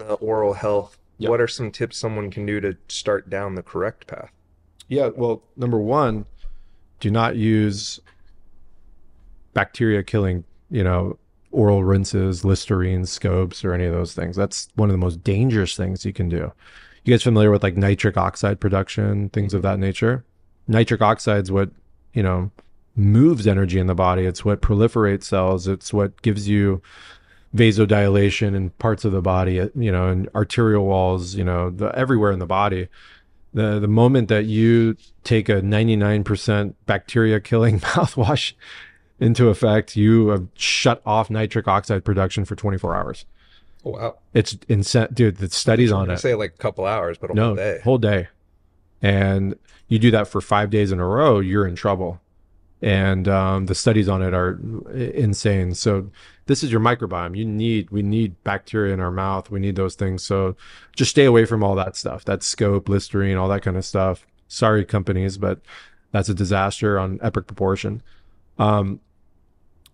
on the oral health, Yep. what are some tips someone can do to start down the correct path? Yeah, well, number one, do not use bacteria killing, you know, oral rinses, Listerine, scopes, or any of those things. That's one of the most dangerous things you can do. You guys familiar with like nitric oxide production, things of that nature? Nitric oxide is what, you know, moves energy in the body. It's what proliferates cells. It's what gives you vasodilation in parts of the body, uh, you know, and arterial walls, you know, the, everywhere in the body the the moment that you take a 99% bacteria killing mouthwash into effect, you have shut off nitric oxide production for 24 hours. Oh, wow. It's insane, dude. The studies on I it. say like a couple hours, but a no, whole day. whole day, and you do that for five days in a row, you're in trouble. And um, the studies on it are insane. So this is your microbiome. You need we need bacteria in our mouth. We need those things. So just stay away from all that stuff. That scope, Listerine, all that kind of stuff. Sorry, companies, but that's a disaster on epic proportion. Um,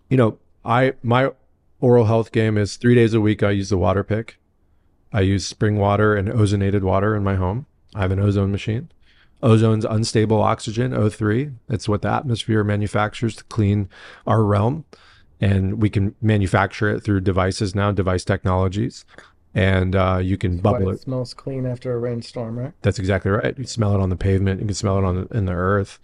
you know, I my oral health game is three days a week. I use the water pick. I use spring water and ozonated water in my home. I have an ozone machine. Ozone's unstable oxygen, O3. That's what the atmosphere manufactures to clean our realm. And we can manufacture it through devices now, device technologies. And uh, you can bubble it it. smells clean after a rainstorm, right? That's exactly right. You smell it on the pavement. You can smell it on the, in the earth,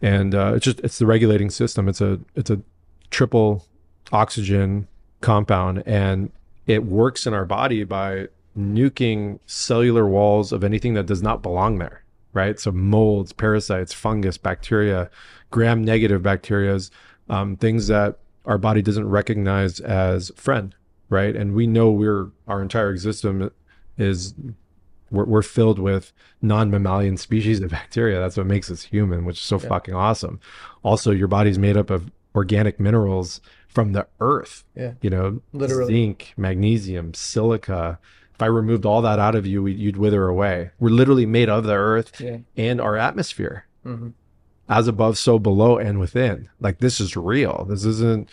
and uh, it's just it's the regulating system. It's a it's a triple oxygen compound, and it works in our body by nuking cellular walls of anything that does not belong there. Right. So molds, parasites, fungus, bacteria, gram negative bacterias, um, things that our body doesn't recognize as friend. Right. And we know we're our entire existence is we're, we're filled with non-mammalian species of bacteria. That's what makes us human, which is so Yeah. fucking awesome. Also, your body's made up of organic minerals from the earth. Yeah. You know, Literally. zinc, magnesium, silica. If I removed all that out of you, we, you'd wither away. We're literally made of the earth Yeah. and our atmosphere, hmm as above, so below, and within. Like this is real. This isn't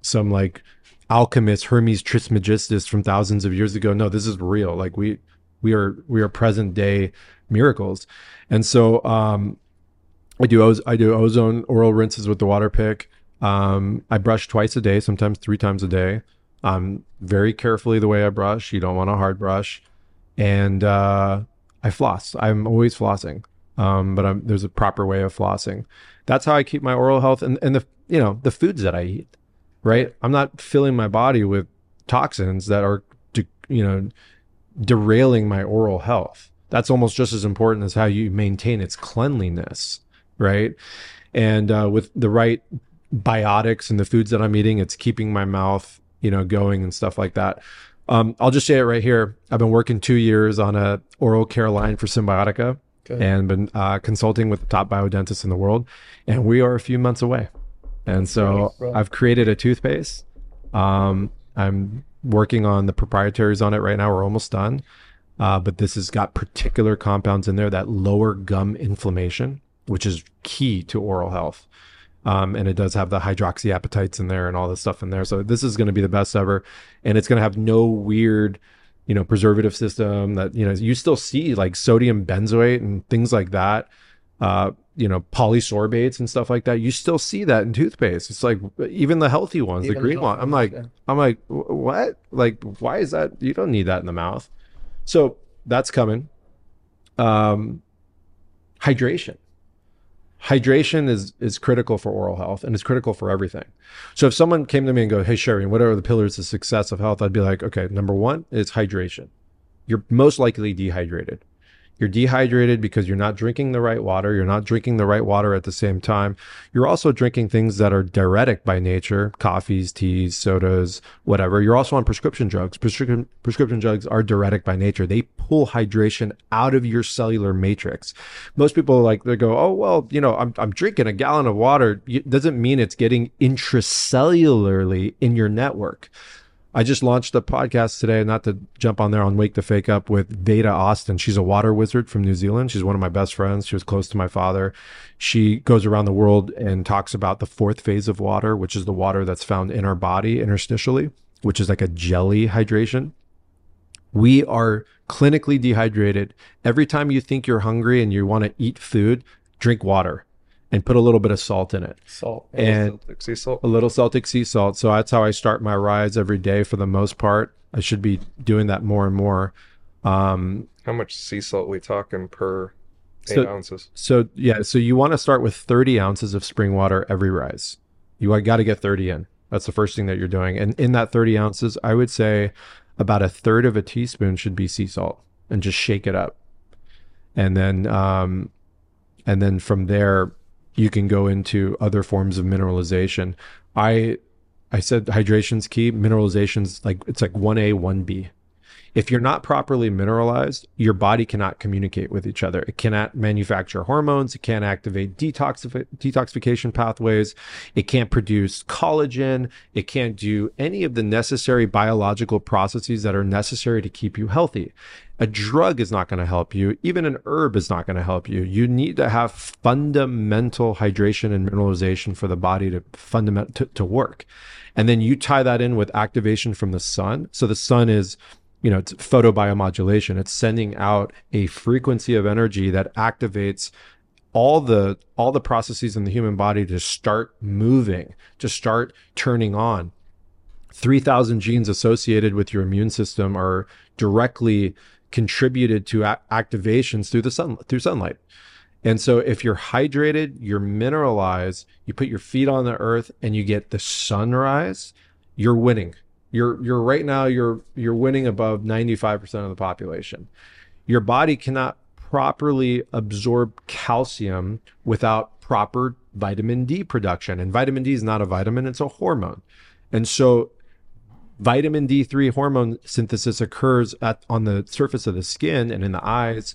some like alchemist Hermes Trismegistus from thousands of years ago. No, this is real. Like we we are we are present day miracles. And so um I do oz- I do ozone oral rinses with the water pick. Um I brush twice a day, sometimes three times a day. Um very carefully the way I brush. You don't want a hard brush. And uh I floss. I'm always flossing. Um but I'm, there's a proper way of flossing. That's how I keep my oral health and and the you know, the foods that I eat. Right? I'm not filling my body with toxins that are de- you know derailing my oral health. That's almost just as important as how you maintain its cleanliness, right? And uh, with the right biotics and the foods that I'm eating, it's keeping my mouth, you know, going and stuff like that. Um, I'll just say it right here. I've been working two years on a oral care line for Cymbiotika and been uh, consulting with the top biodentists in the world, and we are a few months away. And so Nice. I've created a toothpaste. Um, I'm working on the proprietaries on it right now. We're almost done, uh, but this has got particular compounds in there that lower gum inflammation, which is key to oral health. Um, and it does have the hydroxyapatites in there and all this stuff in there. So this is going to be the best ever, and it's going to have no weird, you know, preservative system that you know you still see like sodium benzoate and things like that. Uh, you know, polysorbates and stuff like that. You still see that in toothpaste. It's like even the healthy ones, Even the green one. I'm like, yeah. I'm like, what? Like, why is that? You don't need that in the mouth. So that's coming. Um, hydration. Hydration is is critical for oral health and it's critical for everything. So if someone came to me and go, "Hey Sherry, what are the pillars of success of health?" I'd be like, "Okay, number one is hydration. You're most likely dehydrated. You're dehydrated because you're not drinking the right water. You're not drinking the right water at the same time. You're also drinking things that are diuretic by nature coffees, teas, sodas, whatever. You're also on prescription drugs. Prescription, prescription drugs are diuretic by nature. They pull hydration out of your cellular matrix. Most people like, they go, oh, well, you know, I'm, I'm drinking a gallon of water. It doesn't mean it's getting intracellularly in your network. I just launched a podcast today, not to jump on there on Wake the Fake Up with Veda Austin. She's a water wizard from New Zealand. She's one of my best friends. She was close to my father. She goes around the world and talks about the fourth phase of water, which is the water that's found in our body interstitially, which is like a jelly hydration. We are clinically dehydrated. Every time you think you're hungry and you want to eat food, drink water and put a little bit of salt in it. Salt. And Celtic sea salt. a little Celtic sea salt. So that's how I start my rides every day for the most part. I should be doing that more and more. Um, How much sea salt we talking per eight So- ounces? so yeah, so you want to start with 30 ounces of spring water every rise. You got to get 30 in. That's the first thing that you're doing. And in that 30 ounces, I would say about a third of a teaspoon should be sea salt and just shake it up. And then, um, and then from there, you can go into other forms of mineralization. I, I said hydration's key. Mineralization's like, it's like 1A, 1B if you're not properly mineralized, your body cannot communicate with each other. It cannot manufacture hormones. It can't activate detoxif- detoxification pathways. It can't produce collagen. It can't do any of the necessary biological processes that are necessary to keep you healthy. A drug is not going to help you. Even an herb is not going to help you. You need to have fundamental hydration and mineralization for the body to fundament to, to work. And then you tie that in with activation from the sun. So the sun is you know, it's photobiomodulation. It's sending out a frequency of energy that activates all the all the processes in the human body to start moving, to start turning on. 3000 genes associated with your immune system are directly contributed to a- activations through the sun through sunlight. And so if you're hydrated, you're mineralized, you put your feet on the earth and you get the sunrise, you're winning you're you're right now you're you're winning above 95% of the population. Your body cannot properly absorb calcium without proper vitamin D production. And vitamin D is not a vitamin, it's a hormone. And so vitamin D3 hormone synthesis occurs at on the surface of the skin and in the eyes.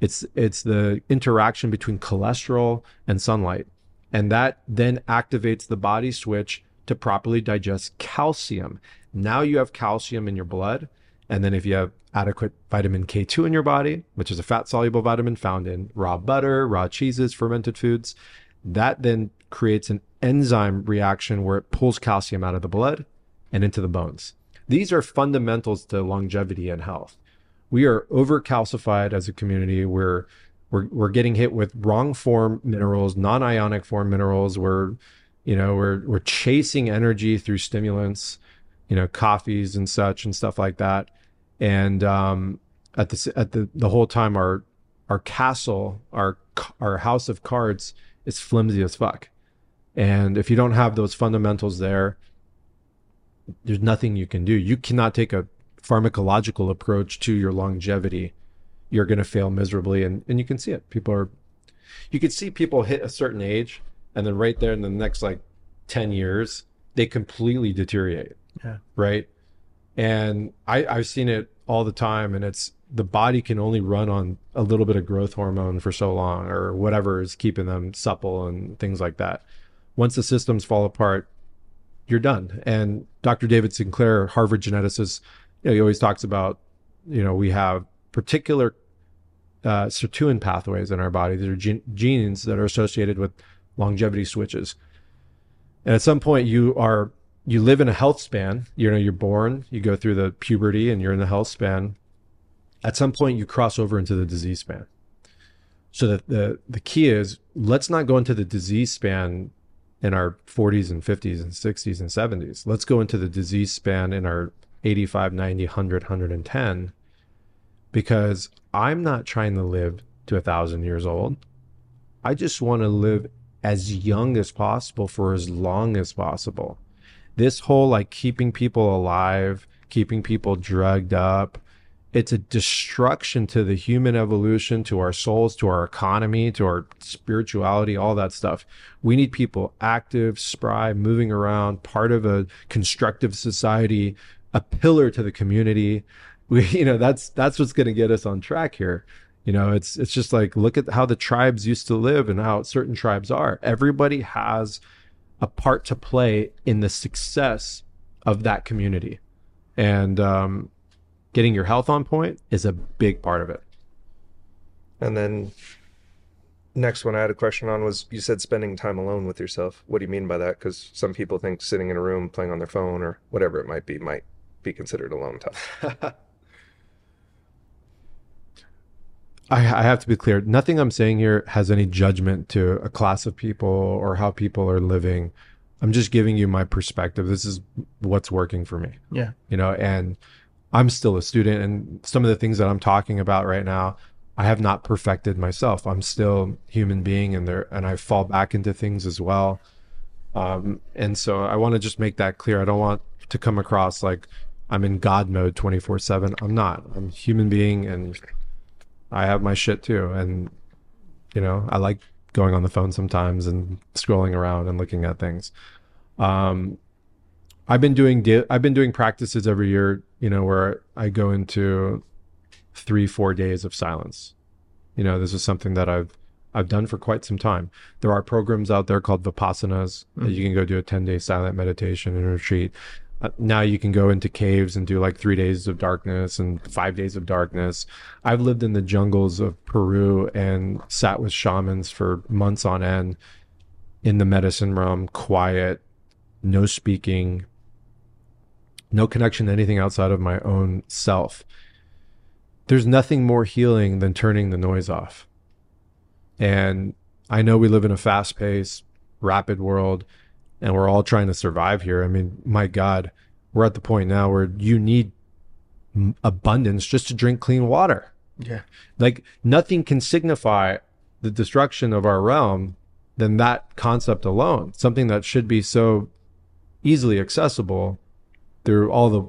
It's it's the interaction between cholesterol and sunlight. And that then activates the body switch to properly digest calcium. Now you have calcium in your blood. And then if you have adequate vitamin K2 in your body, which is a fat soluble vitamin found in raw butter, raw cheeses, fermented foods, that then creates an enzyme reaction where it pulls calcium out of the blood and into the bones. These are fundamentals to longevity and health. We are overcalcified as a community. We're we're, we're getting hit with wrong form minerals, non-ionic form minerals. We're you know we're we're chasing energy through stimulants you know coffees and such and stuff like that and um at the at the the whole time our our castle our our house of cards is flimsy as fuck and if you don't have those fundamentals there there's nothing you can do. You cannot take a pharmacological approach to your longevity. You're going to fail miserably and and you can see it. People are you can see people hit a certain age and then right there in the next like 10 years they completely deteriorate. Yeah. right? And i i've seen it all the time and it's the body can only run on a little bit of growth hormone for so long or whatever is keeping them supple and things like that. Once the systems fall apart you're done and dr david sinclair harvard geneticist you know, he always talks about you know we have particular uh, sirtuin pathways in our body these are gen- genes that are associated with longevity switches. And at some point you are you live in a health span, you know, you're born, you go through the puberty and you're in the health span. At some point you cross over into the disease span. So that the the key is let's not go into the disease span in our 40s and 50s and 60s and 70s. Let's go into the disease span in our 85, 90, 100, 110 because I'm not trying to live to a thousand years old. I just want to live as young as possible for as long as possible. This whole like keeping people alive, keeping people drugged up, it's a destruction to the human evolution, to our souls, to our economy, to our spirituality, all that stuff. We need people active, spry, moving around, part of a constructive society, a pillar to the community. We, you know, that's that's what's going to get us on track here. You know, it's it's just like look at how the tribes used to live and how certain tribes are. Everybody has a part to play in the success of that community, and um, getting your health on point is a big part of it. And then next one I had a question on was you said spending time alone with yourself. What do you mean by that? Because some people think sitting in a room playing on their phone or whatever it might be might be considered alone time. I, I have to be clear. Nothing I'm saying here has any judgment to a class of people or how people are living. I'm just giving you my perspective. This is what's working for me. Yeah. You know, and I'm still a student, and some of the things that I'm talking about right now, I have not perfected myself. I'm still human being, and there, and I fall back into things as well. Um, and so I want to just make that clear. I don't want to come across like I'm in God mode 24 seven. I'm not. I'm human being, and I have my shit too. And you know, I like going on the phone sometimes and scrolling around and looking at things. Um, I've been doing da- I've been doing practices every year, you know, where I go into three, four days of silence. You know, this is something that I've I've done for quite some time. There are programs out there called Vipassanas that you can go do a 10 day silent meditation and retreat. Uh, now you can go into caves and do like three days of darkness and five days of darkness. I've lived in the jungles of Peru and sat with shamans for months on end in the medicine room, quiet, no speaking, no connection to anything outside of my own self. There's nothing more healing than turning the noise off. And I know we live in a fast paced, rapid world, and we're all trying to survive here. I mean, my God, we're at the point now where you need abundance just to drink clean water. Yeah. Like nothing can signify the destruction of our realm than that concept alone. Something that should be so easily accessible through all the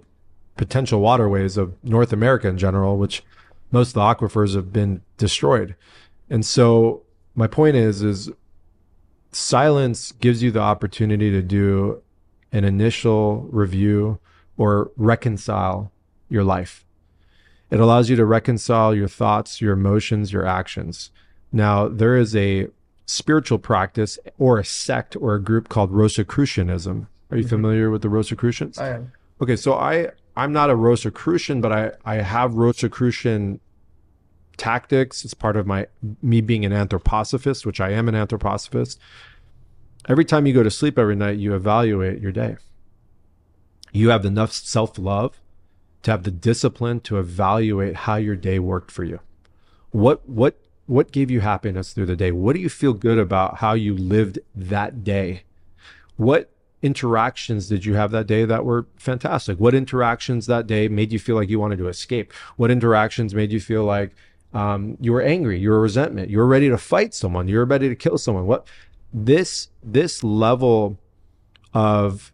potential waterways of North America in general, which most of the aquifers have been destroyed. And so my point is is silence gives you the opportunity to do an initial review or reconcile your life. It allows you to reconcile your thoughts, your emotions, your actions. Now, there is a spiritual practice or a sect or a group called Rosicrucianism. Are you mm-hmm. familiar with the Rosicrucians? I am. Okay, so I I'm not a Rosicrucian, but I I have Rosicrucian tactics. It's part of my me being an anthroposophist, which I am an anthroposophist. Every time you go to sleep every night, you evaluate your day. You have enough self-love to have the discipline to evaluate how your day worked for you. What what what gave you happiness through the day? What do you feel good about how you lived that day? What interactions did you have that day that were fantastic? What interactions that day made you feel like you wanted to escape? What interactions made you feel like um, you were angry, you were resentment, you were ready to fight someone, you were ready to kill someone? What this this level of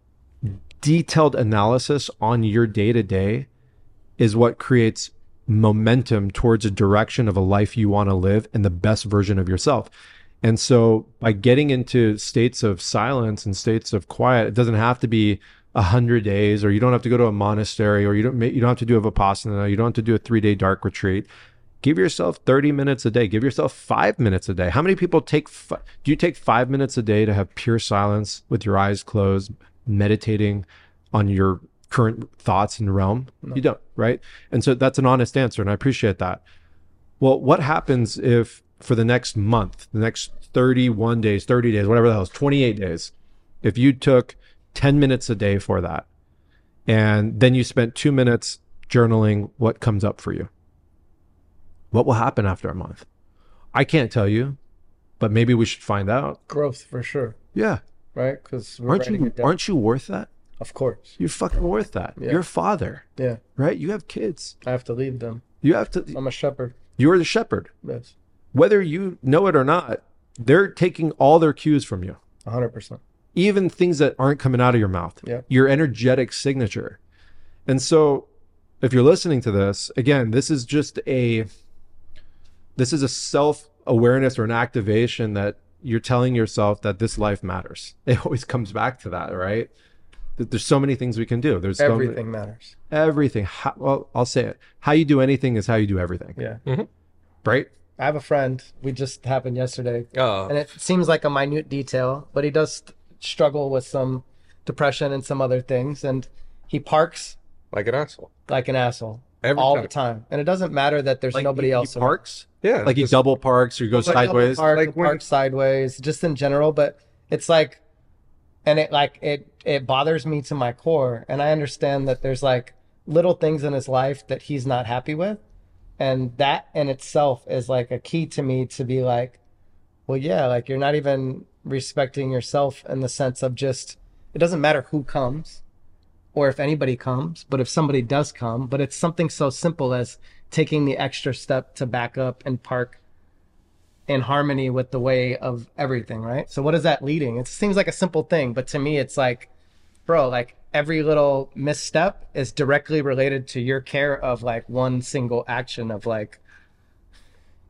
detailed analysis on your day to day is what creates momentum towards a direction of a life you want to live and the best version of yourself. And so by getting into states of silence and states of quiet, it doesn't have to be a hundred days, or you don't have to go to a monastery, or you don't you don't have to do a vipassana, you don't have to do a three day dark retreat. Give yourself 30 minutes a day. Give yourself five minutes a day. How many people take, fi- do you take five minutes a day to have pure silence with your eyes closed, meditating on your current thoughts and realm? You don't, right? And so that's an honest answer. And I appreciate that. Well, what happens if for the next month, the next 31 days, 30 days, whatever the hell is 28 days, if you took 10 minutes a day for that and then you spent two minutes journaling what comes up for you? What will happen after a month? I can't tell you, but maybe we should find out. Growth for sure, Yeah. right? Because Aren't you aren't you worth that? Of course. You're fucking worth that. Yeah. You're a father, Yeah. right? You have kids. I have to lead them. You have to I'm a shepherd. you're the shepherd. Yes. Whether you know it or not, they're taking all their cues from you. 100%. even things that aren't coming out of your mouth. Yeah. Your energetic signature. And so if you're listening to this, again, this is just a this is a self-awareness or an activation that you're telling yourself that this life matters. It always comes back to that, right? That there's so many things we can do. There's so many- Everything matters. everything. How, well, I'll say it. How you do anything is how you do everything, Yeah. Mm-hmm. right? I have a friend. We just happened yesterday. Oh, And it seems like a minute detail, but he does struggle with some depression and some other things. And he parks like an asshole. like an asshole Every all time. the time. And it doesn't matter that there's nobody he, else he around. parks, Yeah, like he just- double parks or he goes Like sideways. park, Like like when- park sideways, just in general. But it's like, and it like it it bothers me to my core. And I understand that there's like little things in his life that he's not happy with, and that in itself is like a key to me to be like well yeah like you're not even respecting yourself in the sense of just it doesn't matter who comes or if anybody comes but if somebody does come but it's something so simple as taking the extra step to back up and park in harmony with the way of everything right? So what is that leading? It seems like a simple thing but to me it's like bro like every little misstep is directly related to your care of like one single action of like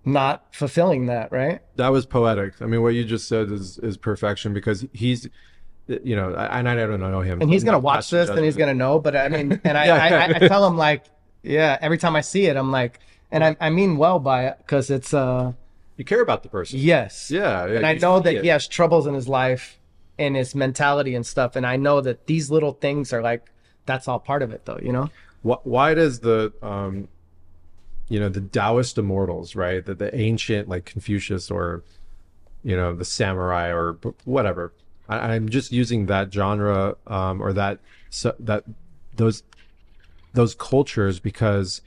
not fulfilling that, right? That was poetic. I mean, what you just said is is perfection because he's, you know, I- and I don't know him. And he's gonna watch this and he's gonna know. But I mean, and I, Yeah. I, I, I tell him like, yeah, every time I see it, I'm like, and I, I mean well by it because it's uh You care about the person. yes, Yeah, yeah, and I know that it. he has troubles in his life and his mentality and stuff, and I know that these little things are like that's all part of it, though, you know. Wh- why does the um you know the taoist immortals right the, the ancient like confucius or you know the samurai or whatever I, i'm just using that genre um or that so, that those those cultures because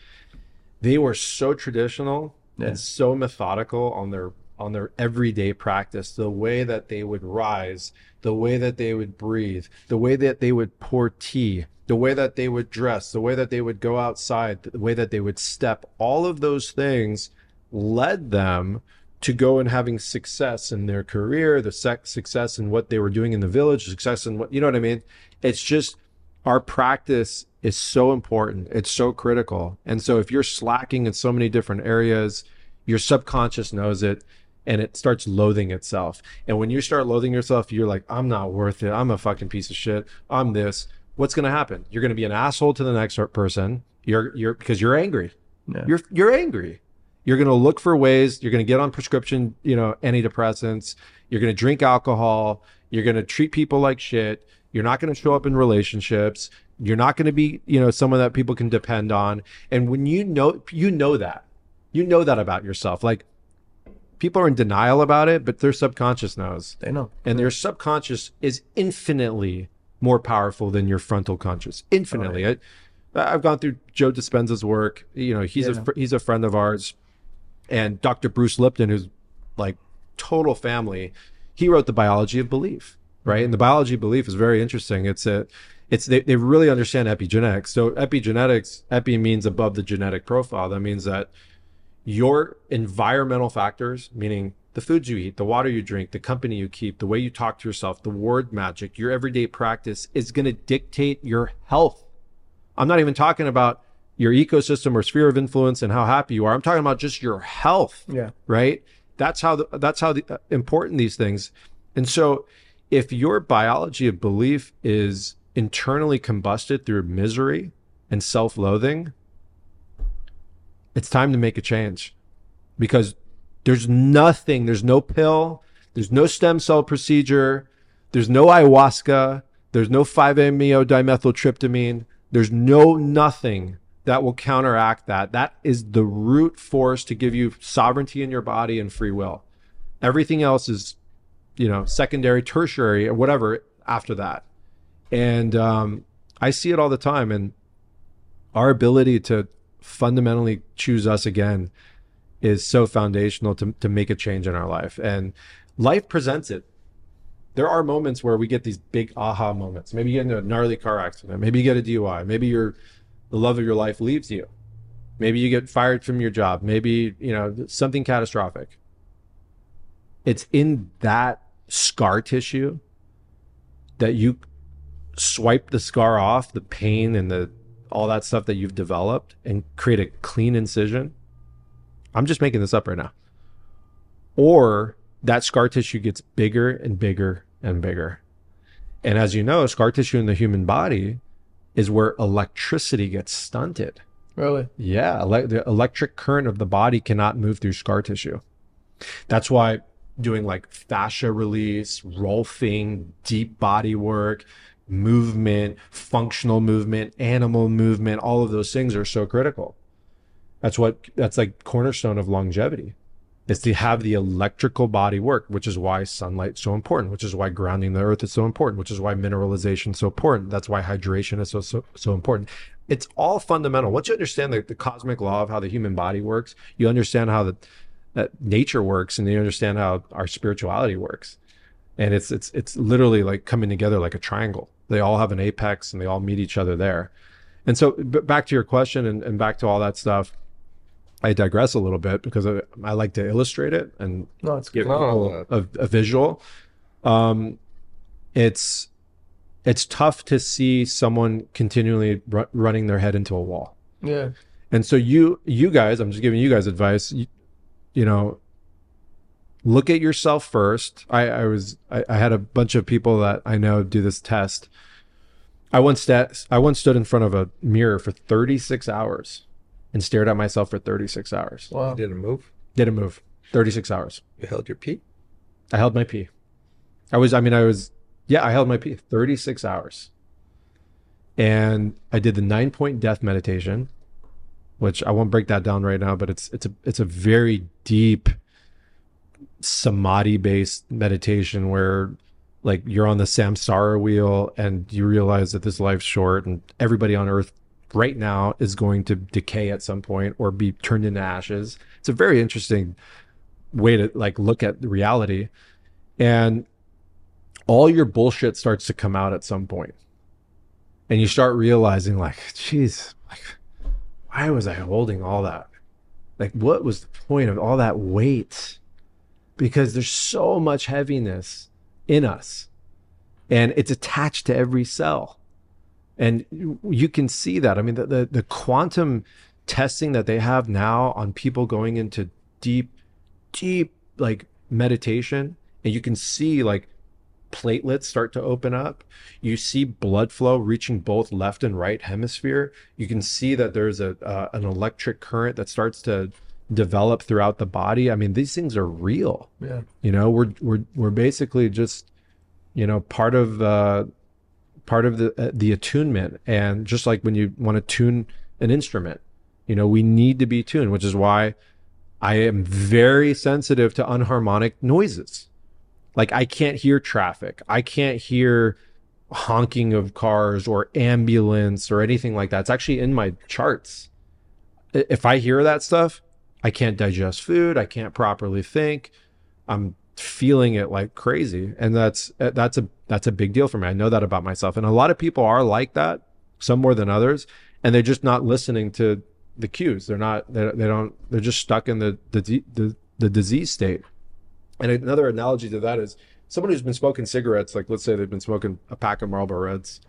they were so traditional Yeah. and so methodical on their on their everyday practice the way that they would rise the way that they would breathe the way that they would pour tea the way that they would dress the way that they would go outside the way that they would step all of those things led them to go and having success in their career the success in what they were doing in the village success in what you know what i mean? It's just our practice is so important. It's so critical. And so if you're slacking in so many different areas your subconscious knows it and it starts loathing itself. And when you start loathing yourself you're like i'm not worth it. I'm a fucking piece of shit. I'm this. What's going to happen? You're going to be an asshole to the next person. You're you're because you're angry. Yeah. you're you're angry. You're going to look for ways you're going to get on prescription you know antidepressants. You're going to drink alcohol. You're going to treat people like shit. You're not going to show up in relationships. You're not going to be you know someone that people can depend on. And when you know you know that you know that about yourself. Like people are in denial about it but their subconscious knows. They know. and their subconscious is infinitely more powerful than your frontal conscious. Infinitely. Oh, I, i've gone through joe dispenza's work. You know he's a Yeah. fr- he's a friend of ours. And dr bruce lipton who's like total family he wrote the biology of belief right? Mm-hmm. And the biology of belief is very interesting. It's a it's they, they really understand epigenetics. So epigenetics epi means above the genetic profile. That means that your environmental factors, meaning the foods you eat, the water you drink, the company you keep, the way you talk to yourself, the word magic, your everyday practice is going to dictate your health. I'm not even talking about your ecosystem or sphere of influence and how happy you are. I'm talking about just your health Yeah. right that's how the, that's how the, uh, important these things and so if your biology of belief is internally combusted through misery and self-loathing it's time to make a change. Because there's nothing there's no pill there's no stem cell procedure there's no ayahuasca there's no 5-meo dimethyltryptamine there's no nothing that will counteract that. That is the root force to give you sovereignty in your body and free will. Everything else is you know secondary tertiary or whatever after that. And um, i see it all the time and our ability to fundamentally choose us again is so foundational to, to make a change in our life. And life presents it. There are moments where we get these big aha moments. Maybe you get into a gnarly car accident. Maybe you get a dui maybe you're the love of your life leaves you. Maybe you get fired from your job. Maybe you know something catastrophic. It's in that scar tissue that you swipe the scar off the pain and the all that stuff that you've developed and create a clean incision i'm just making this up right now or that scar tissue gets bigger and bigger and bigger and as you know scar tissue in the human body is where electricity gets stunted Really? yeah, ele- the electric current of the body cannot move through scar tissue. That's why doing like fascia release, rolfing, deep body work, movement, functional movement, animal movement, all of those things are so critical. That's what that's like cornerstone of longevity. It's to have the electrical body work, which is why sunlight's so important, which is why grounding the earth is so important, which is why mineralization is so important. That's why hydration is so so, so important. It's all fundamental. Once you understand the, the cosmic law of how the human body works, you understand how the that nature works and you understand how our spirituality works. And it's it's it's literally like coming together like a triangle. They all have an apex and they all meet each other there. And so b- back to your question and, and back to all that stuff I digress a little bit because I, I like to illustrate it and No, it's give good. People a, a visual. Um, it's it's tough to see someone continually ru- running their head into a wall. Yeah. And so you you guys, I'm just giving you guys advice. You, you know, look at yourself first. I, I was I, I had a bunch of people that I know do this test. I once stat, I once stood in front of a mirror for 36 hours and stared at myself for 36 hours. Wow. You didn't move. Didn't move. 36 hours. You held your pee. I held my pee. I was, I mean, I was, yeah, I held my pee 36 hours. And I did the nine point death meditation, which I won't break that down right now, but it's, it's a, it's a very deep samadhi based meditation where like you're on the samsara wheel and you realize that this life's short and everybody on earth right now is going to decay at some point or be turned into ashes. It's a very interesting way to like look at reality. And all your bullshit starts to come out at some point. And you start realizing like geez like why was i holding all that? Like what was the point of all that weight because there's so much heaviness in us and it's attached to every cell. And you- can see that. I mean the, the, the quantum testing that they have now on people going into deep deep like meditation and you can see like platelets start to open up. You see blood flow reaching both left and right hemisphere. You can see that there's a uh, an electric current that starts to develop throughout the body. I mean these things are real. Yeah. you know we're we're we're basically just you know part of uh part of the uh, the attunement. And just like when you want to tune an instrument you know we need to be tuned which is why i am very sensitive to unharmonic noises. Like i can't hear traffic. I can't hear honking of cars or ambulance or anything like that. It's actually in my charts. If i hear that stuff i can't digest food. I can't properly think. I'm feeling it like crazy. And that's uh, that's a that's a big deal for me. I know that about myself. And a lot of people are like that some more than others. And they're just not listening to the cues. They're not they, they don't they're just stuck in the the, the the disease state. And another analogy to that is someone who's been smoking cigarettes like let's say they've been smoking a pack of marlboro reds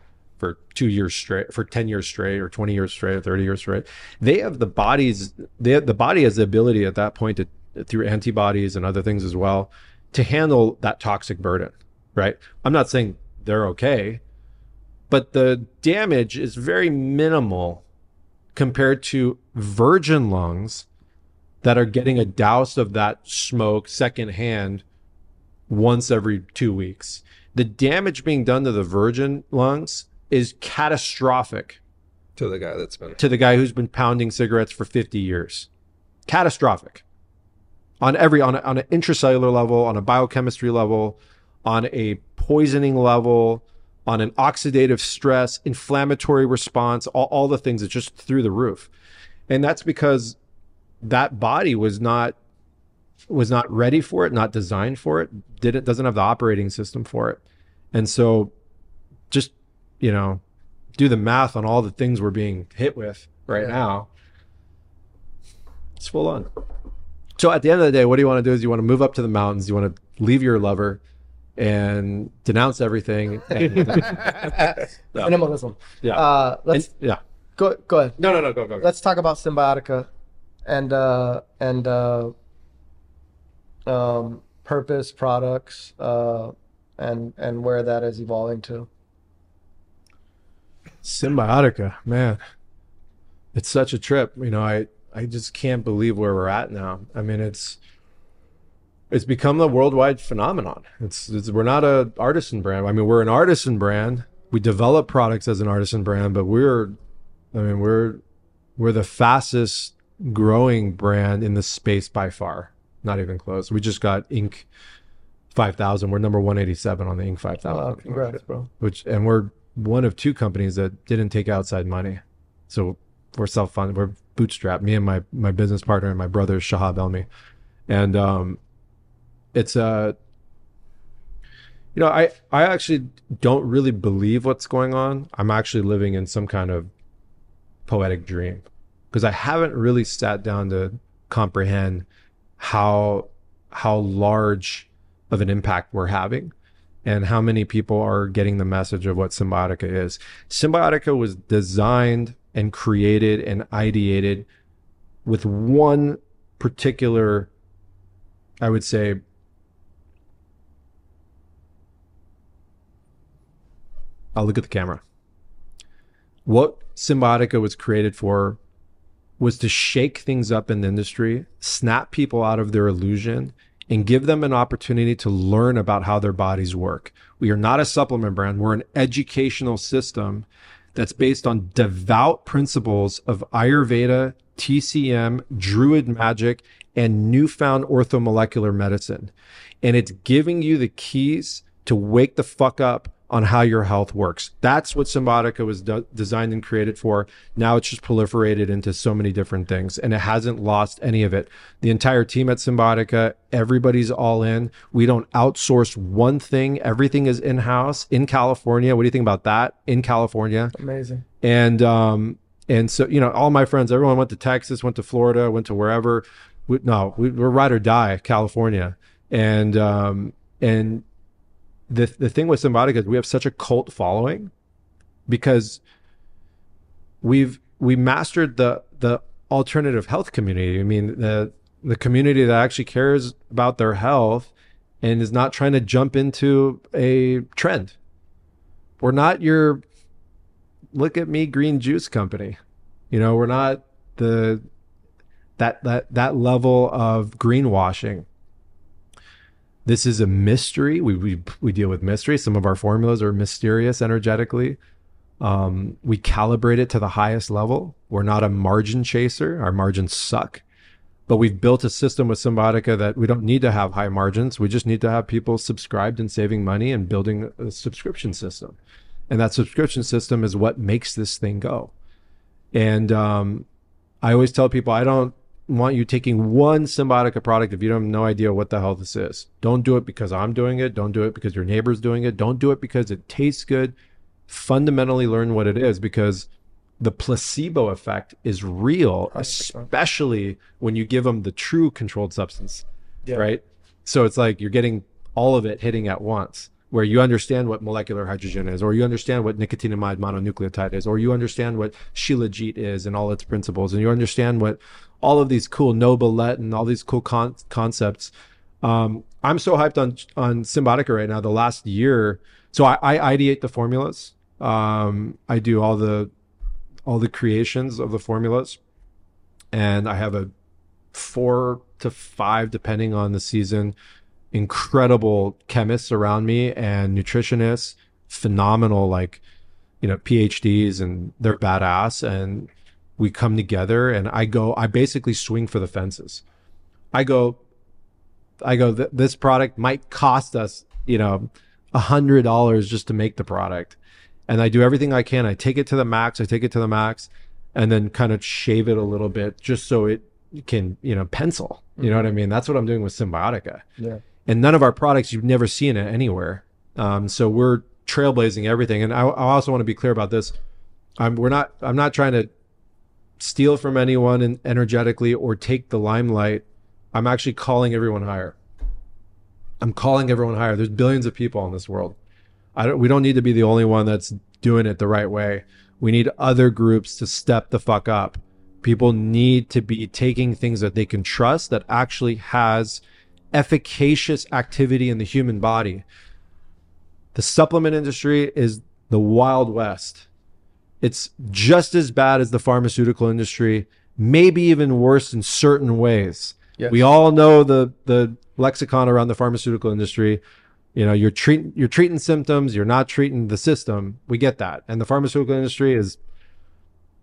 for two years straight for 10 years straight or 20 years straight or 30 years straight they have the bodies they have, the body has the ability at that point to through antibodies and other things as well to handle that toxic burden right i'm not saying they're okay but the damage is very minimal compared to virgin lungs that are getting a douse of that smoke secondhand once every two weeks. The damage being done to the virgin lungs is catastrophic To the guy that's been. to the guy who's been pounding cigarettes for 50 years. Catastrophic. On every on, a, on an intracellular level, on a biochemistry level, on a poisoning level, on an oxidative stress, inflammatory response, all, all the things it's just through the roof. And that's because that body was not was not ready for it, not designed for it, didn't doesn't have the operating system for it. And so just, you know, do the math on all the things we're being hit with right Yeah. now. It's full on. So at the end of the day, what do you want to do is you want to move up to the mountains, you want to leave your lover and denounce everything. And, Minimalism. yeah. Uh, let's And- yeah. go. Go ahead. No, no, no, go, go. go. Let's talk about Cymbiotika, and uh, and uh, um, purpose products, uh, and and where that is evolving to. Cymbiotika, man. It's such a trip. You know, I I just can't believe where we're at now. I mean, it's it's become a worldwide phenomenon. It's, it's we're not a artisan brand. I mean, we're an artisan brand. We develop products as an artisan brand, but we're I mean, we're we're the fastest growing brand in the space by far. Not even close. We just got Inc. 5000. We're number 187 on the Inc. 5000, Oh, congrats, bro. which and we're one of two companies that didn't take outside money. So we're self-funded. We're bootstrapped. Me and my my business partner and my brother Shahab Elmi, and um, it's a. You know, I I actually don't really believe what's going on. I'm actually living in some kind of poetic dream because I haven't really sat down to comprehend how how large of an impact we're having and how many people are getting the message of what Cymbiotika is. Cymbiotika was designed and created and ideated with one particular, I would say, I'll look at the camera. What Cymbiotika was created for was to shake things up in the industry, snap people out of their illusion, and give them an opportunity to learn about how their bodies work. We are not a supplement brand, we're an educational system that's based on devout principles of Ayurveda, TCM, Druid magic, and newfound orthomolecular medicine. And it's giving you the keys to wake the fuck up on how your health works. That's what Cymbiotika was de- designed and created for. Now it's just proliferated into so many different things and it hasn't lost any of it. The entire team at Cymbiotika, everybody's all in. We don't outsource one thing. Everything is in house in California. What do you think about that? In California. Amazing. And um and so you know all my friends, everyone went to Texas, went to Florida, went to wherever. We, no, we, we're ride or die, California, and um and the the thing with Cymbiotika is we have such a cult following because we've we mastered the the alternative health community. I mean the the community that actually cares about their health and is not trying to jump into a trend. We're not your look at me green juice company. You know, we're not the that that that level of greenwashing. This is a mystery. We we we deal with mystery. Some of our formulas are mysterious energetically. Um, we calibrate it to the highest level. We're not a margin chaser. Our margins suck. But we've built a system with Cymbiotika that we don't need to have high margins. We just need to have people subscribed and saving money and building a subscription system. And that subscription system is what makes this thing go. And um, I always tell people I don't want you taking one Cymbiotika product if you don't have no idea what the hell this is. Don't do it because I'm doing it. Don't do it because your neighbor's doing it. Don't do it because it tastes good. Fundamentally learn what it is because the placebo effect is real, 100%. especially when you give them the true controlled substance, Yeah. right? So it's like you're getting all of it hitting at once, where you understand what molecular hydrogen is, or you understand what nicotinamide mononucleotide is, or you understand what shilajit is and all its principles, and you understand what all of these cool Nobilet and all these cool con- concepts. Um, I'm so hyped on on Cymbiotika right now. The last year, so I, I ideate the formulas. Um, I do all the all the creations of the formulas, and I have a four to five, depending on the season, incredible chemists around me and nutritionists, phenomenal like you know PhDs, and they're badass. And we come together, and I go, I basically swing for the fences. I go, I go. Th- this product might cost us, you know, a hundred dollars just to make the product, and I do everything I can. I take it to the max. I take it to the max, and then kind of shave it a little bit just so it can, you know, pencil. You know what I mean? That's what I'm doing with Cymbiotika Yeah. and none of our products you've never seen it anywhere. Um, so we're trailblazing everything. And I, I also want to be clear about this. I'm we're not I'm not trying to steal from anyone and energetically or take the limelight. I'm actually calling everyone higher. I'm calling everyone higher. There's billions of people in this world. I don't we don't need to be the only one that's doing it the right way. We need other groups to step the fuck up. People need to be taking things that they can trust that actually has efficacious activity in the human body. The supplement industry is the wild west. It's just as bad as the pharmaceutical industry, maybe even worse in certain ways. Yes. We all know the the lexicon around the pharmaceutical industry. You know, you're treating you're treating symptoms, you're not treating the system. We get that. And the pharmaceutical industry is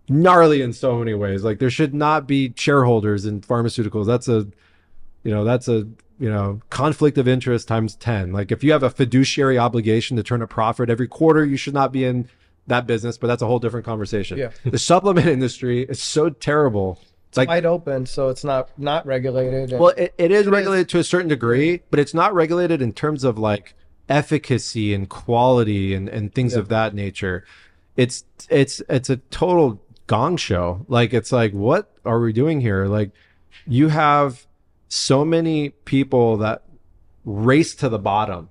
gnarly in so many ways. Like there should not be shareholders in pharmaceuticals. That's a You know, that's a you know conflict of interest times 10 like if you have a fiduciary obligation to turn a profit every quarter you should not be in that business but that's a whole different conversation Yeah. the supplement industry is so terrible it's like wide open, so it's not not regulated. and- well, it, it is regulated to a certain degree, but it's not regulated in terms of like efficacy and quality and, and things of that nature. It's it's it's a total gong show. Like it's like, what are we doing here? Like you have so many people that race to the bottom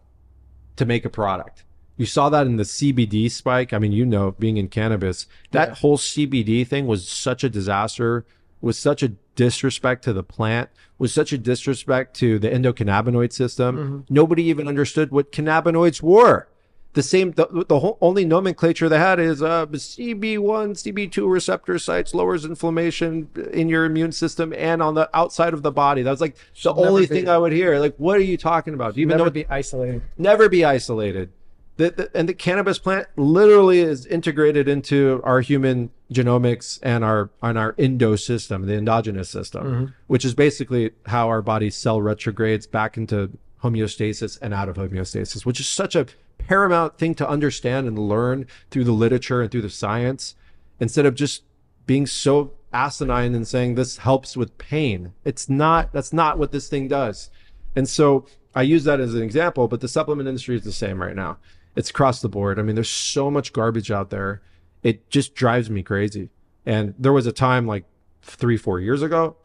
to make a product. You saw that in the CBD spike. I mean, you know, being in cannabis, that Yeah. whole CBD thing was such a disaster, was such a disrespect to the plant, was such a disrespect to the endocannabinoid system. Nobody even understood what cannabinoids were. The same, the, the whole only nomenclature they had is uh, CB1, CB2 receptor sites lowers inflammation in your immune system and on the outside of the body. That was like the never only thing I would hear. Like, what are you talking about? Do you even know never be isolated. never be isolated. And the cannabis plant literally is integrated into our human genomics and our on our endo system, the endogenous system, mm-hmm. which is basically how our body cell retrogrades back into homeostasis and out of homeostasis, which is such a paramount thing to understand and learn through the literature and through the science, instead of just being so asinine and saying this helps with pain. It's not. That's not what this thing does. And so I use that as an example, but the supplement industry is the same right now. It's across the board. I mean, there's so much garbage out there. It just drives me crazy. And there was a time like three, four years ago,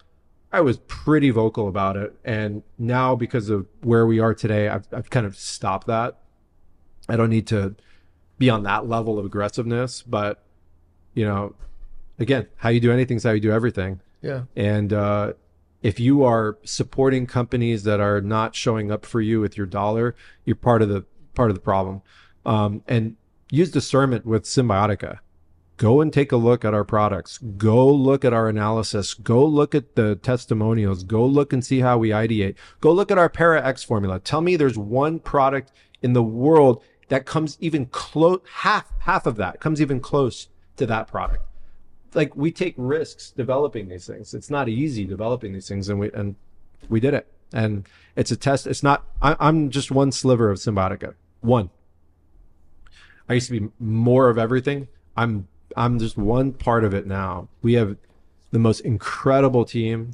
I was pretty vocal about it. And now, because of where we are today, I've, I've kind of stopped that. I don't need to be on that level of aggressiveness. But, you know, again, how you do anything is how you do everything. Yeah. And uh, if you are supporting companies that are not showing up for you with your dollar, you're part of the part of the problem. Um, and use discernment with Cymbiotika. Go and take a look at our products. Go look at our analysis. Go look at the testimonials. Go look and see how we ideate. Go look at our Para X formula. Tell me there's one product in the world that comes even close half half of that comes even close to that product like we take risks developing these things. It's not easy developing these things, and we and we did it. And it's a test. It's not. I, I'm just one sliver of Cymbiotika. One. I used to be more of everything. I'm I'm just one part of it now. We have the most incredible team,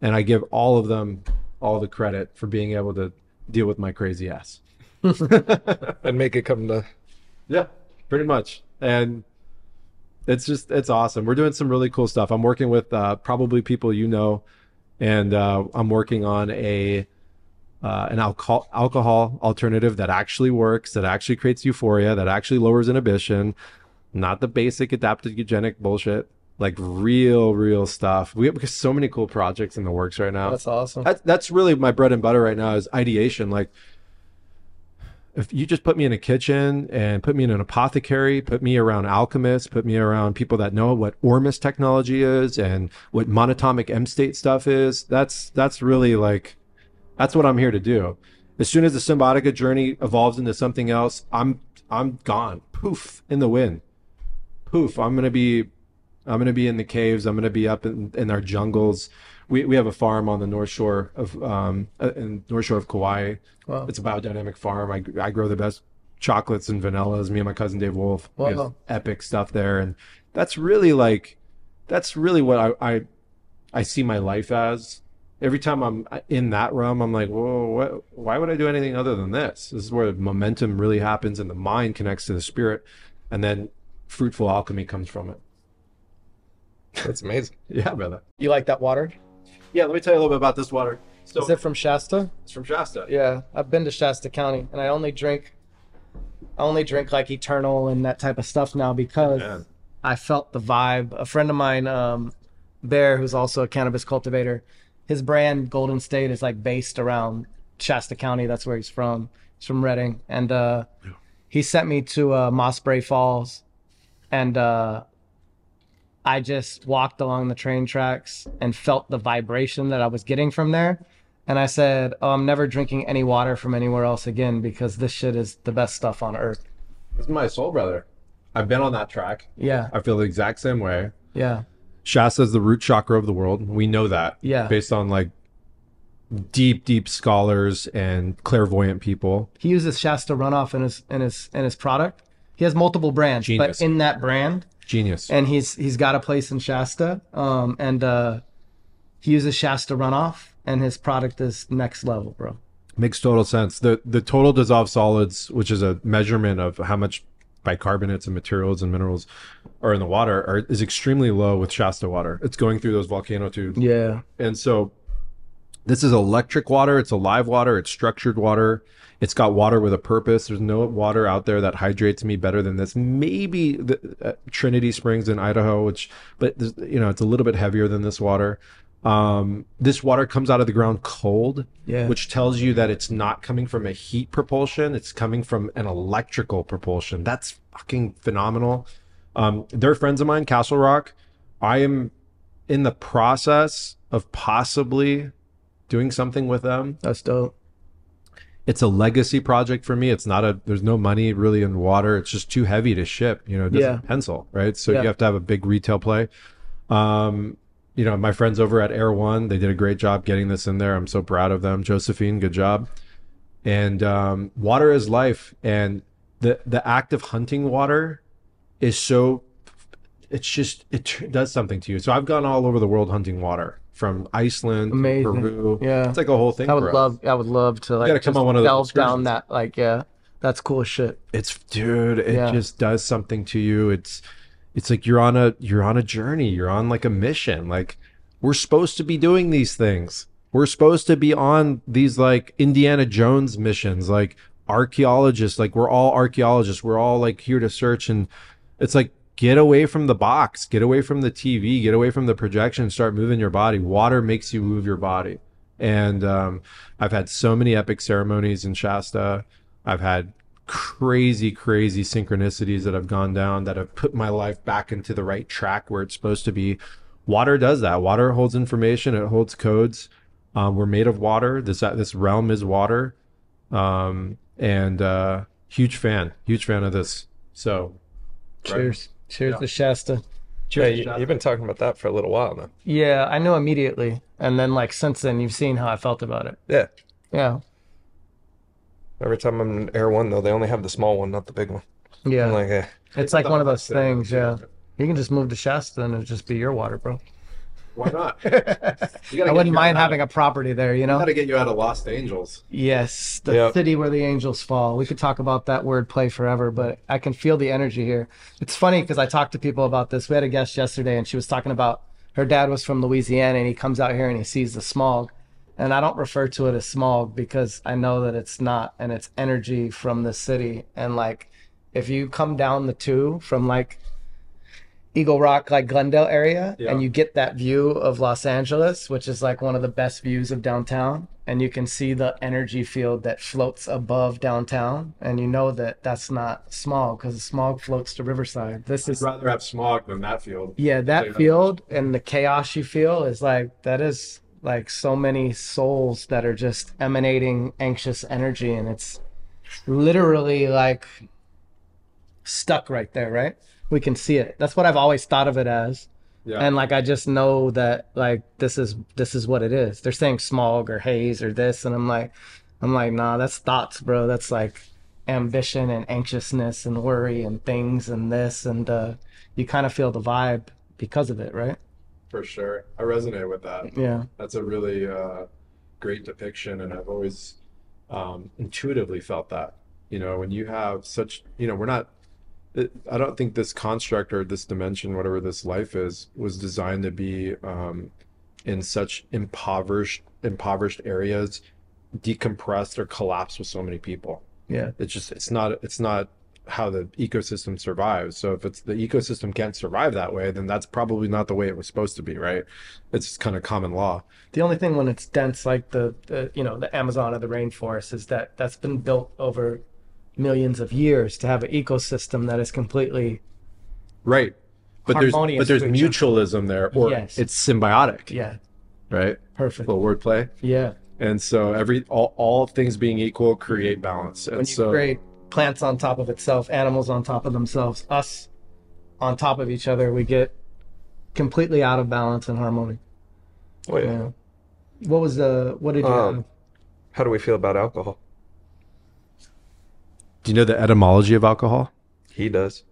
and I give all of them all the credit for being able to deal with my crazy ass. and make it come to Yeah, pretty much. And it's just it's awesome. We're doing some really cool stuff. I'm working with uh, probably people you know, and uh, I'm working on a uh, an alcohol alcohol alternative that actually works, that actually creates euphoria, that actually lowers inhibition, not the basic adaptogenic bullshit. Like real, real stuff. We have so many cool projects in the works right now That's awesome. that, that's really my bread and butter right now is ideation like if you just put me in a kitchen and put me in an apothecary put me around alchemists put me around people that know what ormus technology is and what monatomic m state stuff is that's that's really like that's what i'm here to do. As soon as the Cymbiotika journey evolves into something else i'm i'm gone. Poof in the wind. Poof i'm gonna be i'm gonna be in the caves. I'm gonna be up in, in our jungles. We, we have a farm on the north shore of um uh, in north shore of kauai. Wow. it's a biodynamic farm. I, I grow the best chocolates and vanillas. Me and my cousin Dave Wolfe Wow. epic stuff there. And that's really like that's really what I, I i see my life as every time i'm in that realm i'm like whoa what, why would i do anything other than this this is where momentum really happens and the mind connects to the spirit and then fruitful alchemy comes from it that's amazing. yeah brother You like that water? yeah let me tell you a little bit about this water so Is it from Shasta? it's from shasta Yeah, I've been to Shasta County, and I only drink, I only drink like Eternal and that type of stuff now because Yeah. I felt the vibe. A friend of mine, um, Bear, who's also a cannabis cultivator, his brand Golden State is like based around Shasta County. That's where he's from. He's from Redding, and uh, he sent me to uh, Mossbrae Falls, and uh, I just walked along the train tracks and felt the vibration that I was getting from there. And I said, Oh, I'm never drinking any water from anywhere else again because this shit is the best stuff on earth. this is my soul brother i've been on that track Yeah. i feel the exact same way Yeah. Shasta is the root chakra of the world. We know that. Yeah. Based on like deep, deep scholars and clairvoyant people. He uses Shasta runoff in his in his in his product. He has multiple brands, Genius. but in that brand, Genius. and he's he's got a place in Shasta. Um, and uh, he uses Shasta runoff, and his product is next level, bro. Makes total sense. The the total dissolved solids, which is a measurement of how much bicarbonates and materials and minerals are in the water, are, is extremely low with Shasta water. It's going through those volcano tubes. Yeah, And so this is electric water, it's alive water, it's structured water. It's got water with a purpose. There's no water out there that hydrates me better than this. Maybe the uh, Trinity Springs in Idaho, which but you know, it's a little bit heavier than this water. Um, this water comes out of the ground cold, Yeah. which tells you that it's not coming from a heat propulsion, it's coming from an electrical propulsion. That's fucking phenomenal. Um, they're friends of mine, Castle Rock. I am in the process of possibly doing something with them. that's dope. It's a legacy project for me. It's not a there's no money really in water. It's just too heavy to ship, you know, it doesn't Yeah. pencil, right? So Yeah. you have to have a big retail play. Um, you know, my friends over at Erewhon, they did a great job getting this in there. I'm so proud of them. Josephine, good job. And um, water is life. And the the act of hunting water is so it's just it tr- does something to you. So I've gone all over the world hunting water from Iceland, to Amazing. Peru. Yeah. it's like a whole thing. I would for us. love, I would love to like gotta come on one of those delve down that. Like, yeah, that's cool shit. it's dude it Yeah. just does something to you it's it's like you're on a you're on a journey you're on like a mission. Like we're supposed to be doing these things. We're supposed to be on these like indiana jones missions like archaeologists like we're all archaeologists. We're all like here to search and it's like get away from the box get away from the tv get away from the projection start moving your body. Water makes you move your body. And um, i've had so many epic ceremonies in shasta. I've had crazy crazy synchronicities that have gone down that have put my life back into the right track where it's supposed to be. Water does that. Water holds information. It holds codes. Um, we're made of water. This this realm is water. Um, and uh, huge fan huge fan of this. So Cheers, cheers Yeah. to Shasta. Yeah, you, you've been talking about that for a little while now. Yeah, I knew immediately, and then like since then, you've seen how I felt about it. Yeah. Yeah, Every time I'm in Erewhon, though, they only have the small one, not the big one. yeah. I'm like, eh. it's like one of those things. Yeah, you can just move to Shasta and it'll just be your water, bro. why not I wouldn't mind having a property there. You know. gotta get you out of Lost Angels? Yes, the Yep. city where the angels fall. We could talk about that word play forever, but I can feel the energy here. It's funny because I talked to people about this. We had a guest yesterday, and she was talking about her dad was from Louisiana, and he comes out here and he sees the smog. And I don't refer to it as smog because I know that it's not, and it's energy from the city. And like, if you come down the two from like Eagle Rock, like Glendale area, Yeah. and you get that view of Los Angeles, which is like one of the best views of downtown, and you can see the energy field that floats above downtown, and you know that that's not smog because smog floats to Riverside. This i'd is rather have smog than that field yeah, that. field and the chaos you feel is like that is like so many souls that are just emanating anxious energy, and it's literally like stuck right there, right? We can see it. That's what I've always thought of it as. yeah And like I just know that like this is this is what it is. They're saying smog or haze or this, and I'm like, I'm like, nah, that's thoughts, bro. That's like ambition and anxiousness and worry and things and this, and uh, you kind of feel the vibe because of it, right? For sure. I resonate with that. Yeah, that's a really uh, great depiction and i've always um, intuitively felt that. You know when you have such you know we're not it, i don't think this construct or this dimension whatever this life is was designed to be um, in such impoverished impoverished areas decompressed or collapsed with so many people. Yeah, it's just it's not it's not how the ecosystem survives so if it's the ecosystem can't survive that way then that's probably not the way it was supposed to be right it's kind of common law The only thing when it's dense, like the, the you know the Amazon or the rainforest, is that that's been built over millions of years to have an ecosystem that is completely Right. But there's but there's mutualism there, or Yes. it's symbiotic, yeah right? perfect. little wordplay. Yeah, And so every all, all things being equal create balance. And when you so create plants on top of itself, animals on top of themselves, us on top of each other, we get completely out of balance and harmony. Oh, yeah. Yeah. What was the? What did you? Um, have? How do we feel about alcohol? Do you know the etymology of alcohol? He does.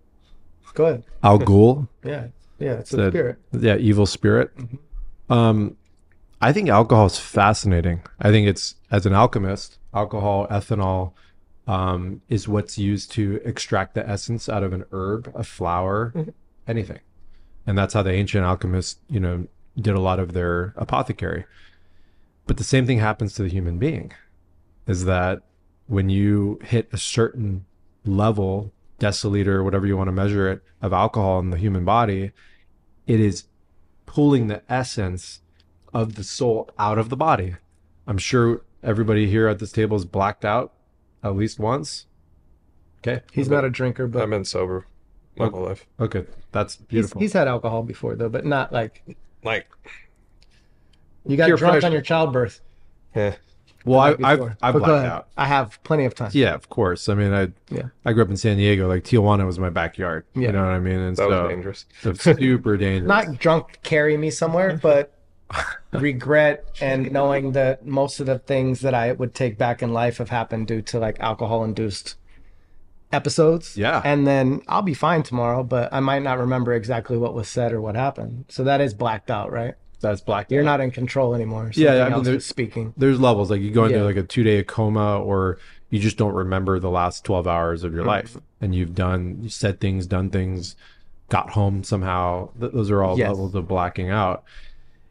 Go ahead. Al Ghul. Yeah, yeah. It's The- a spirit. Yeah, evil spirit. Um, I think alcohol is fascinating. I think it's as an alchemist, alcohol, ethanol, um, is what's used to extract the essence out of an herb, a flower, anything, and that's how the ancient alchemists, you know, did a lot of their apothecary. But the same thing happens to the human being, is that when you hit a certain level, deciliter, whatever you want to measure it, of alcohol in the human body, it is pulling the essence of the soul out of the body. I'm sure everybody here at this table is blacked out at least once. Okay. He's not a drinker, but I've been sober my whole life. Okay. That's he's, beautiful. he's had alcohol before though, but not like Like, you got Peer drunk pressure. on your childbirth. yeah. well, I, I've I've But go blacked ahead. out. I have plenty of time. Yeah, of course. I mean, I Yeah. I grew up in San Diego. Like Tijuana was my backyard. Yeah. You know what I mean? And That so was dangerous. it's super dangerous. Not drunk carry me somewhere, but regret and knowing that most of the things that I would take back in life have happened due to like alcohol induced episodes. Yeah. And then I'll be fine tomorrow, but I might not remember exactly what was said or what happened. So that is blacked out, right? That's blacked out. You're out. not in control anymore. Yeah, I mean, there- is speaking. there's levels like you go into Yeah. like a two day coma or you just don't remember the last 12 hours of your Mm-hmm. life and you've done you said things done things got home somehow Th- those are all Yes. levels of blacking out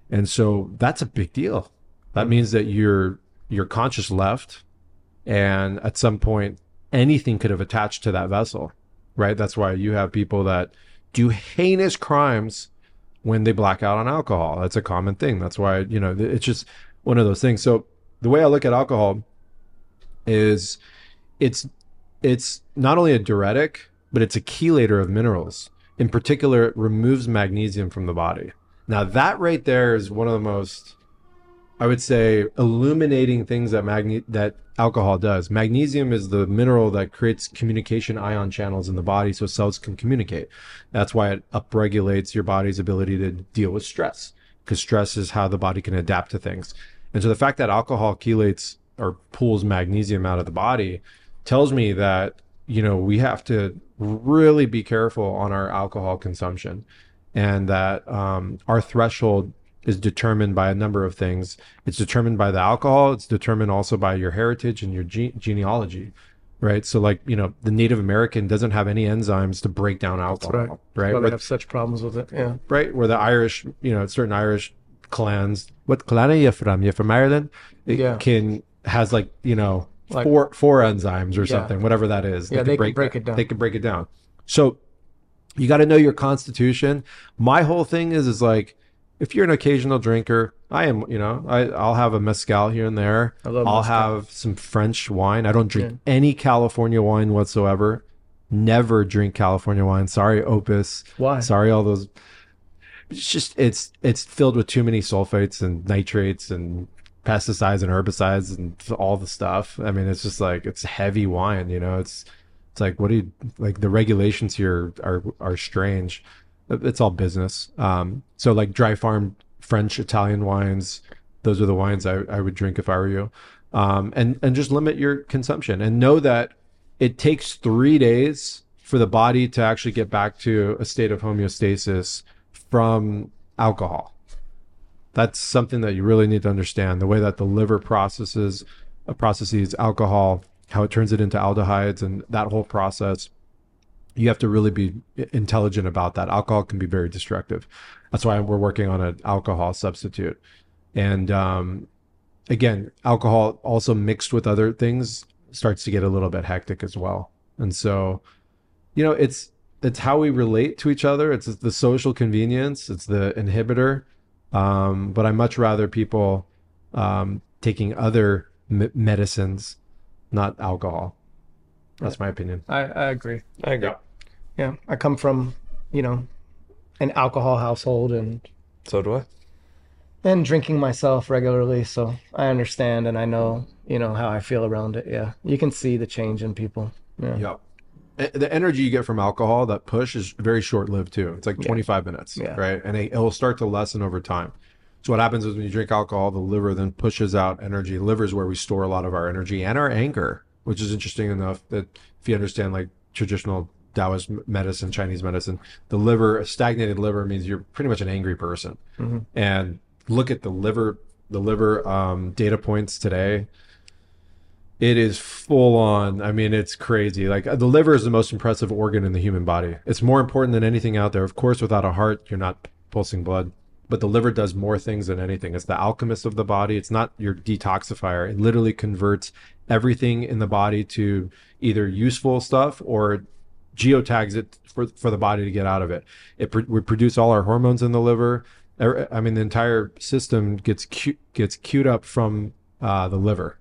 and so that's a big deal that Mm-hmm. means that your your conscious left and at some point anything could have attached to that vessel right that's why you have people that do heinous crimes when they black out on alcohol. That's a common thing. That's why, you know, it's just one of those things. So the way I look at alcohol is it's it's not only a diuretic, but it's a chelator of minerals. In particular, it removes magnesium from the body. Now that right there is one of the most I would say illuminating things that magne- that alcohol does. Magnesium is the mineral that creates communication ion channels in the body so cells can communicate. That's why it upregulates your body's ability to deal with stress because stress is how the body can adapt to things. And so the fact that alcohol chelates or pulls magnesium out of the body tells me that you know we have to really be careful on our alcohol consumption and that um, our threshold is determined by a number of things. It's determined by the alcohol. It's determined also by your heritage and your ge- genealogy, right? So, like you know, the Native American doesn't have any enzymes to break down alcohol, right. right? They Where- have such problems with it. Yeah. right? Where the Irish, you know, certain Irish clans, what clan are you from? You're from Ireland? It Yeah. Can has like you know Like- four four enzymes or Yeah. something, whatever that is. Yeah, they can break that- it down. They can break it down. So you got to know your constitution. My whole thing is is like if you're an occasional drinker, I am, you know, I, I'll have a mezcal here and there. I love I'll mezcal. have some French wine. I don't drink any California wine whatsoever. Never drink California wine. Sorry, Opus. Why? Sorry, all those. It's just it's it's filled with too many sulfates and nitrates and pesticides and herbicides and all the stuff. I mean, it's just like it's heavy wine. You know, it's it's like what do you like? The regulations here are are strange. It's all business. Um, so like dry farm French Italian wines, those are the wines I, I would drink if I were you. Um, and and just limit your consumption and know that it takes three days for the body to actually get back to a state of homeostasis from alcohol. That's something that you really need to understand. The way that the liver processes uh, processes alcohol, how it turns it into aldehydes, and that whole process. You have to really be intelligent about that. Alcohol can be very destructive. That's why we're working on an alcohol substitute. And um, again, alcohol also mixed with other things starts to get a little bit hectic as well. And so, you know, it's it's how we relate to each other. It's the social convenience. It's the inhibitor. Um, but I much rather people um, taking other m- medicines, not alcohol. That's my opinion. I, I agree. I agree. Yeah. I come from, you know, an alcohol household and So do I. and drinking myself regularly, so I understand and I know, you know, how I feel around it. Yeah. You can see the change in people. Yeah. Yep. The energy you get from alcohol, that push is very short lived too. It's like 25 minutes, Yeah. right? And it, it will start to lessen over time. So what happens is when you drink alcohol, the liver then pushes out energy. liver is where we store a lot of our energy and our anger, which is interesting enough that if you understand like traditional Taoist medicine, Chinese medicine, the liver, a stagnated liver means you're pretty much an angry person. Mhm. And look at the liver, the liver um, data points today. It is full on. I mean, it's crazy. Like the liver is the most impressive organ in the human body. It's more important than anything out there. Of course, without a heart, you're not pulsing blood. But the liver does more things than anything. It's the alchemist of the body. It's not your detoxifier. It literally converts everything in the body to either useful stuff or geotags it for, for the body to get out of it. It pr- we produce all our hormones in the liver. Er- I mean, the entire system gets cu- gets queued up from uh, the liver,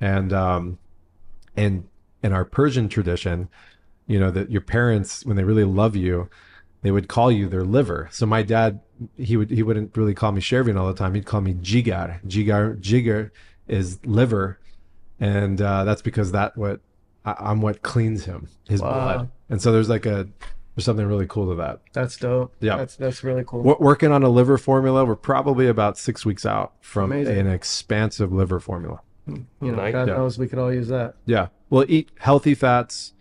and um, and in our Persian tradition, you know that your parents, when they really love you, they would call you their liver. So my dad, he would he wouldn't really call me Chervin all the time. He'd call me Jigar. Jigar Jigar is liver, and uh, that's because that what I, I'm what cleans him, his Wow. blood. And so there's like a there's something really cool to that. That's dope. Yeah. That's that's really cool. Wo- working on a liver formula, we're probably about six weeks out from Amazing. an expansive liver formula. you know, Nice. God Yeah. knows we could all use that. Yeah. Well, eat healthy fats.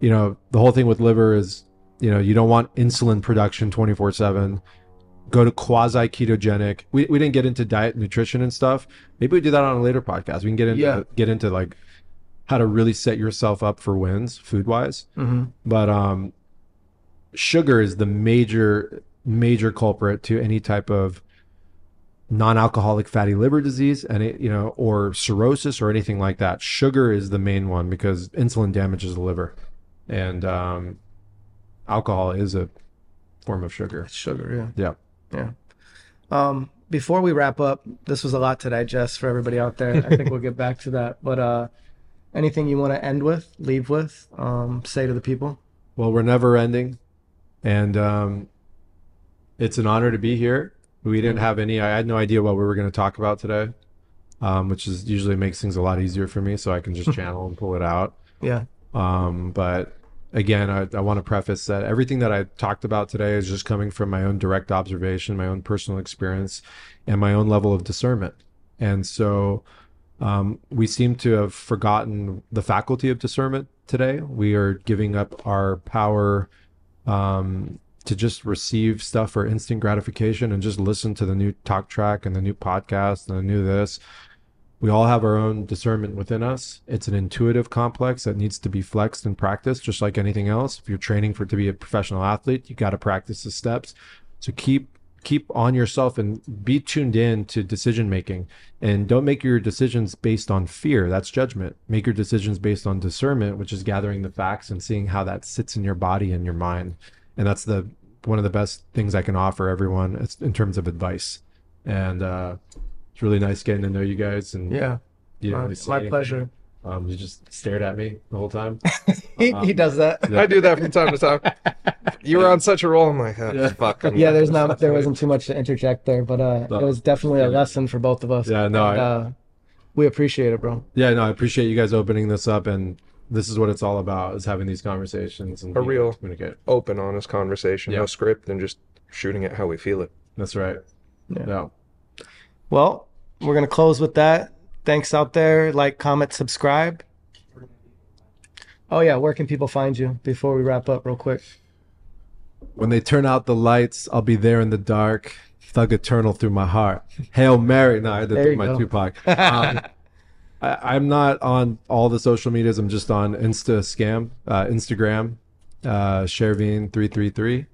You know, the whole thing with liver is, you know, you don't want insulin production 24 7. Go to quasi ketogenic. We, we didn't get into diet nutrition and stuff. Maybe we do that on a later podcast. We can get into Yeah. get into like how to really set yourself up for wins food wise. Mm-hmm. But um sugar is the major major culprit to any type of non-alcoholic fatty liver disease and it, you know or cirrhosis or anything like that sugar is the main one because insulin damages the liver and um alcohol is a form of sugar It's sugar, yeah. yeah Yeah. Um, before we wrap up, this was a lot to digest for everybody out there. I think we'll get back to that. But uh, anything you want to end with, leave with, um, say to the people? well we're never ending and um it's an honor to be here we didn't have any i had no idea what we were going to talk about today um which is usually makes things a lot easier for me so i can just channel and pull it out Yeah. Um, but again, I, I want to preface that everything that I talked about today is just coming from my own direct observation, my own personal experience, and my own level of discernment. And so um, we seem to have forgotten the faculty of discernment today. We are giving up our power um, to just receive stuff for instant gratification and just listen to the new talk track and the new podcast and the new this we all have our own discernment within us. It's an intuitive complex that needs to be flexed and practiced, just like anything else. If you're training for to be a professional athlete, you got to practice the steps. So keep keep on yourself and be tuned in to decision making, and don't make your decisions based on fear. That's judgment. Make your decisions based on discernment, which is gathering the facts and seeing how that sits in your body and your mind. And that's the one of the best things I can offer everyone in terms of advice. And uh, it's really nice getting to know you guys and Yeah. you didn't My, really my anything. pleasure. Um, you just stared at me the whole time. He, he does that. Yeah. I do that from time to time. You were on such a roll. I'm like, oh, Yeah. fuck. I'm Yeah, there's not there wasn't too much to interject there, but uh, No. it was definitely a lesson for both of us. Yeah, no, And, I- uh, we appreciate it, bro. Yeah, no, I appreciate you guys opening this up, and this is what it's all about: is having these conversations and A real- communicate. open, honest conversation, Yeah. no script, and just shooting it how we feel it. That's right. Yeah. yeah. Well, we're gonna close with that. Thanks out there. Like, comment, subscribe. Oh yeah, where can people find you before we wrap up real quick? When they turn out the lights, I'll be there in the dark. Thug eternal through my heart. Hail Mary. No, I had to There do my go. Tupac. Um, I, I'm not on all the social medias. I'm just on Insta Scam, uh, Instagram, uh, Chervin333.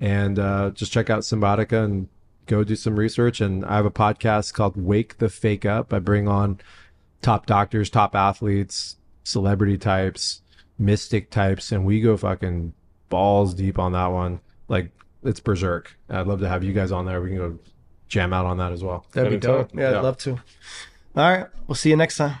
And uh, just check out Cymbiotika and go do some research. And I have a podcast called Wake the Fake Up. I bring on top doctors, top athletes, celebrity types, mystic types, and we go fucking balls deep on that one. Like it's berserk. I'd love to have you guys on there. We can go jam out on that as well. That'd be Anytime. dope. Yeah, Yeah. I'd love to. All right, we'll see you next time.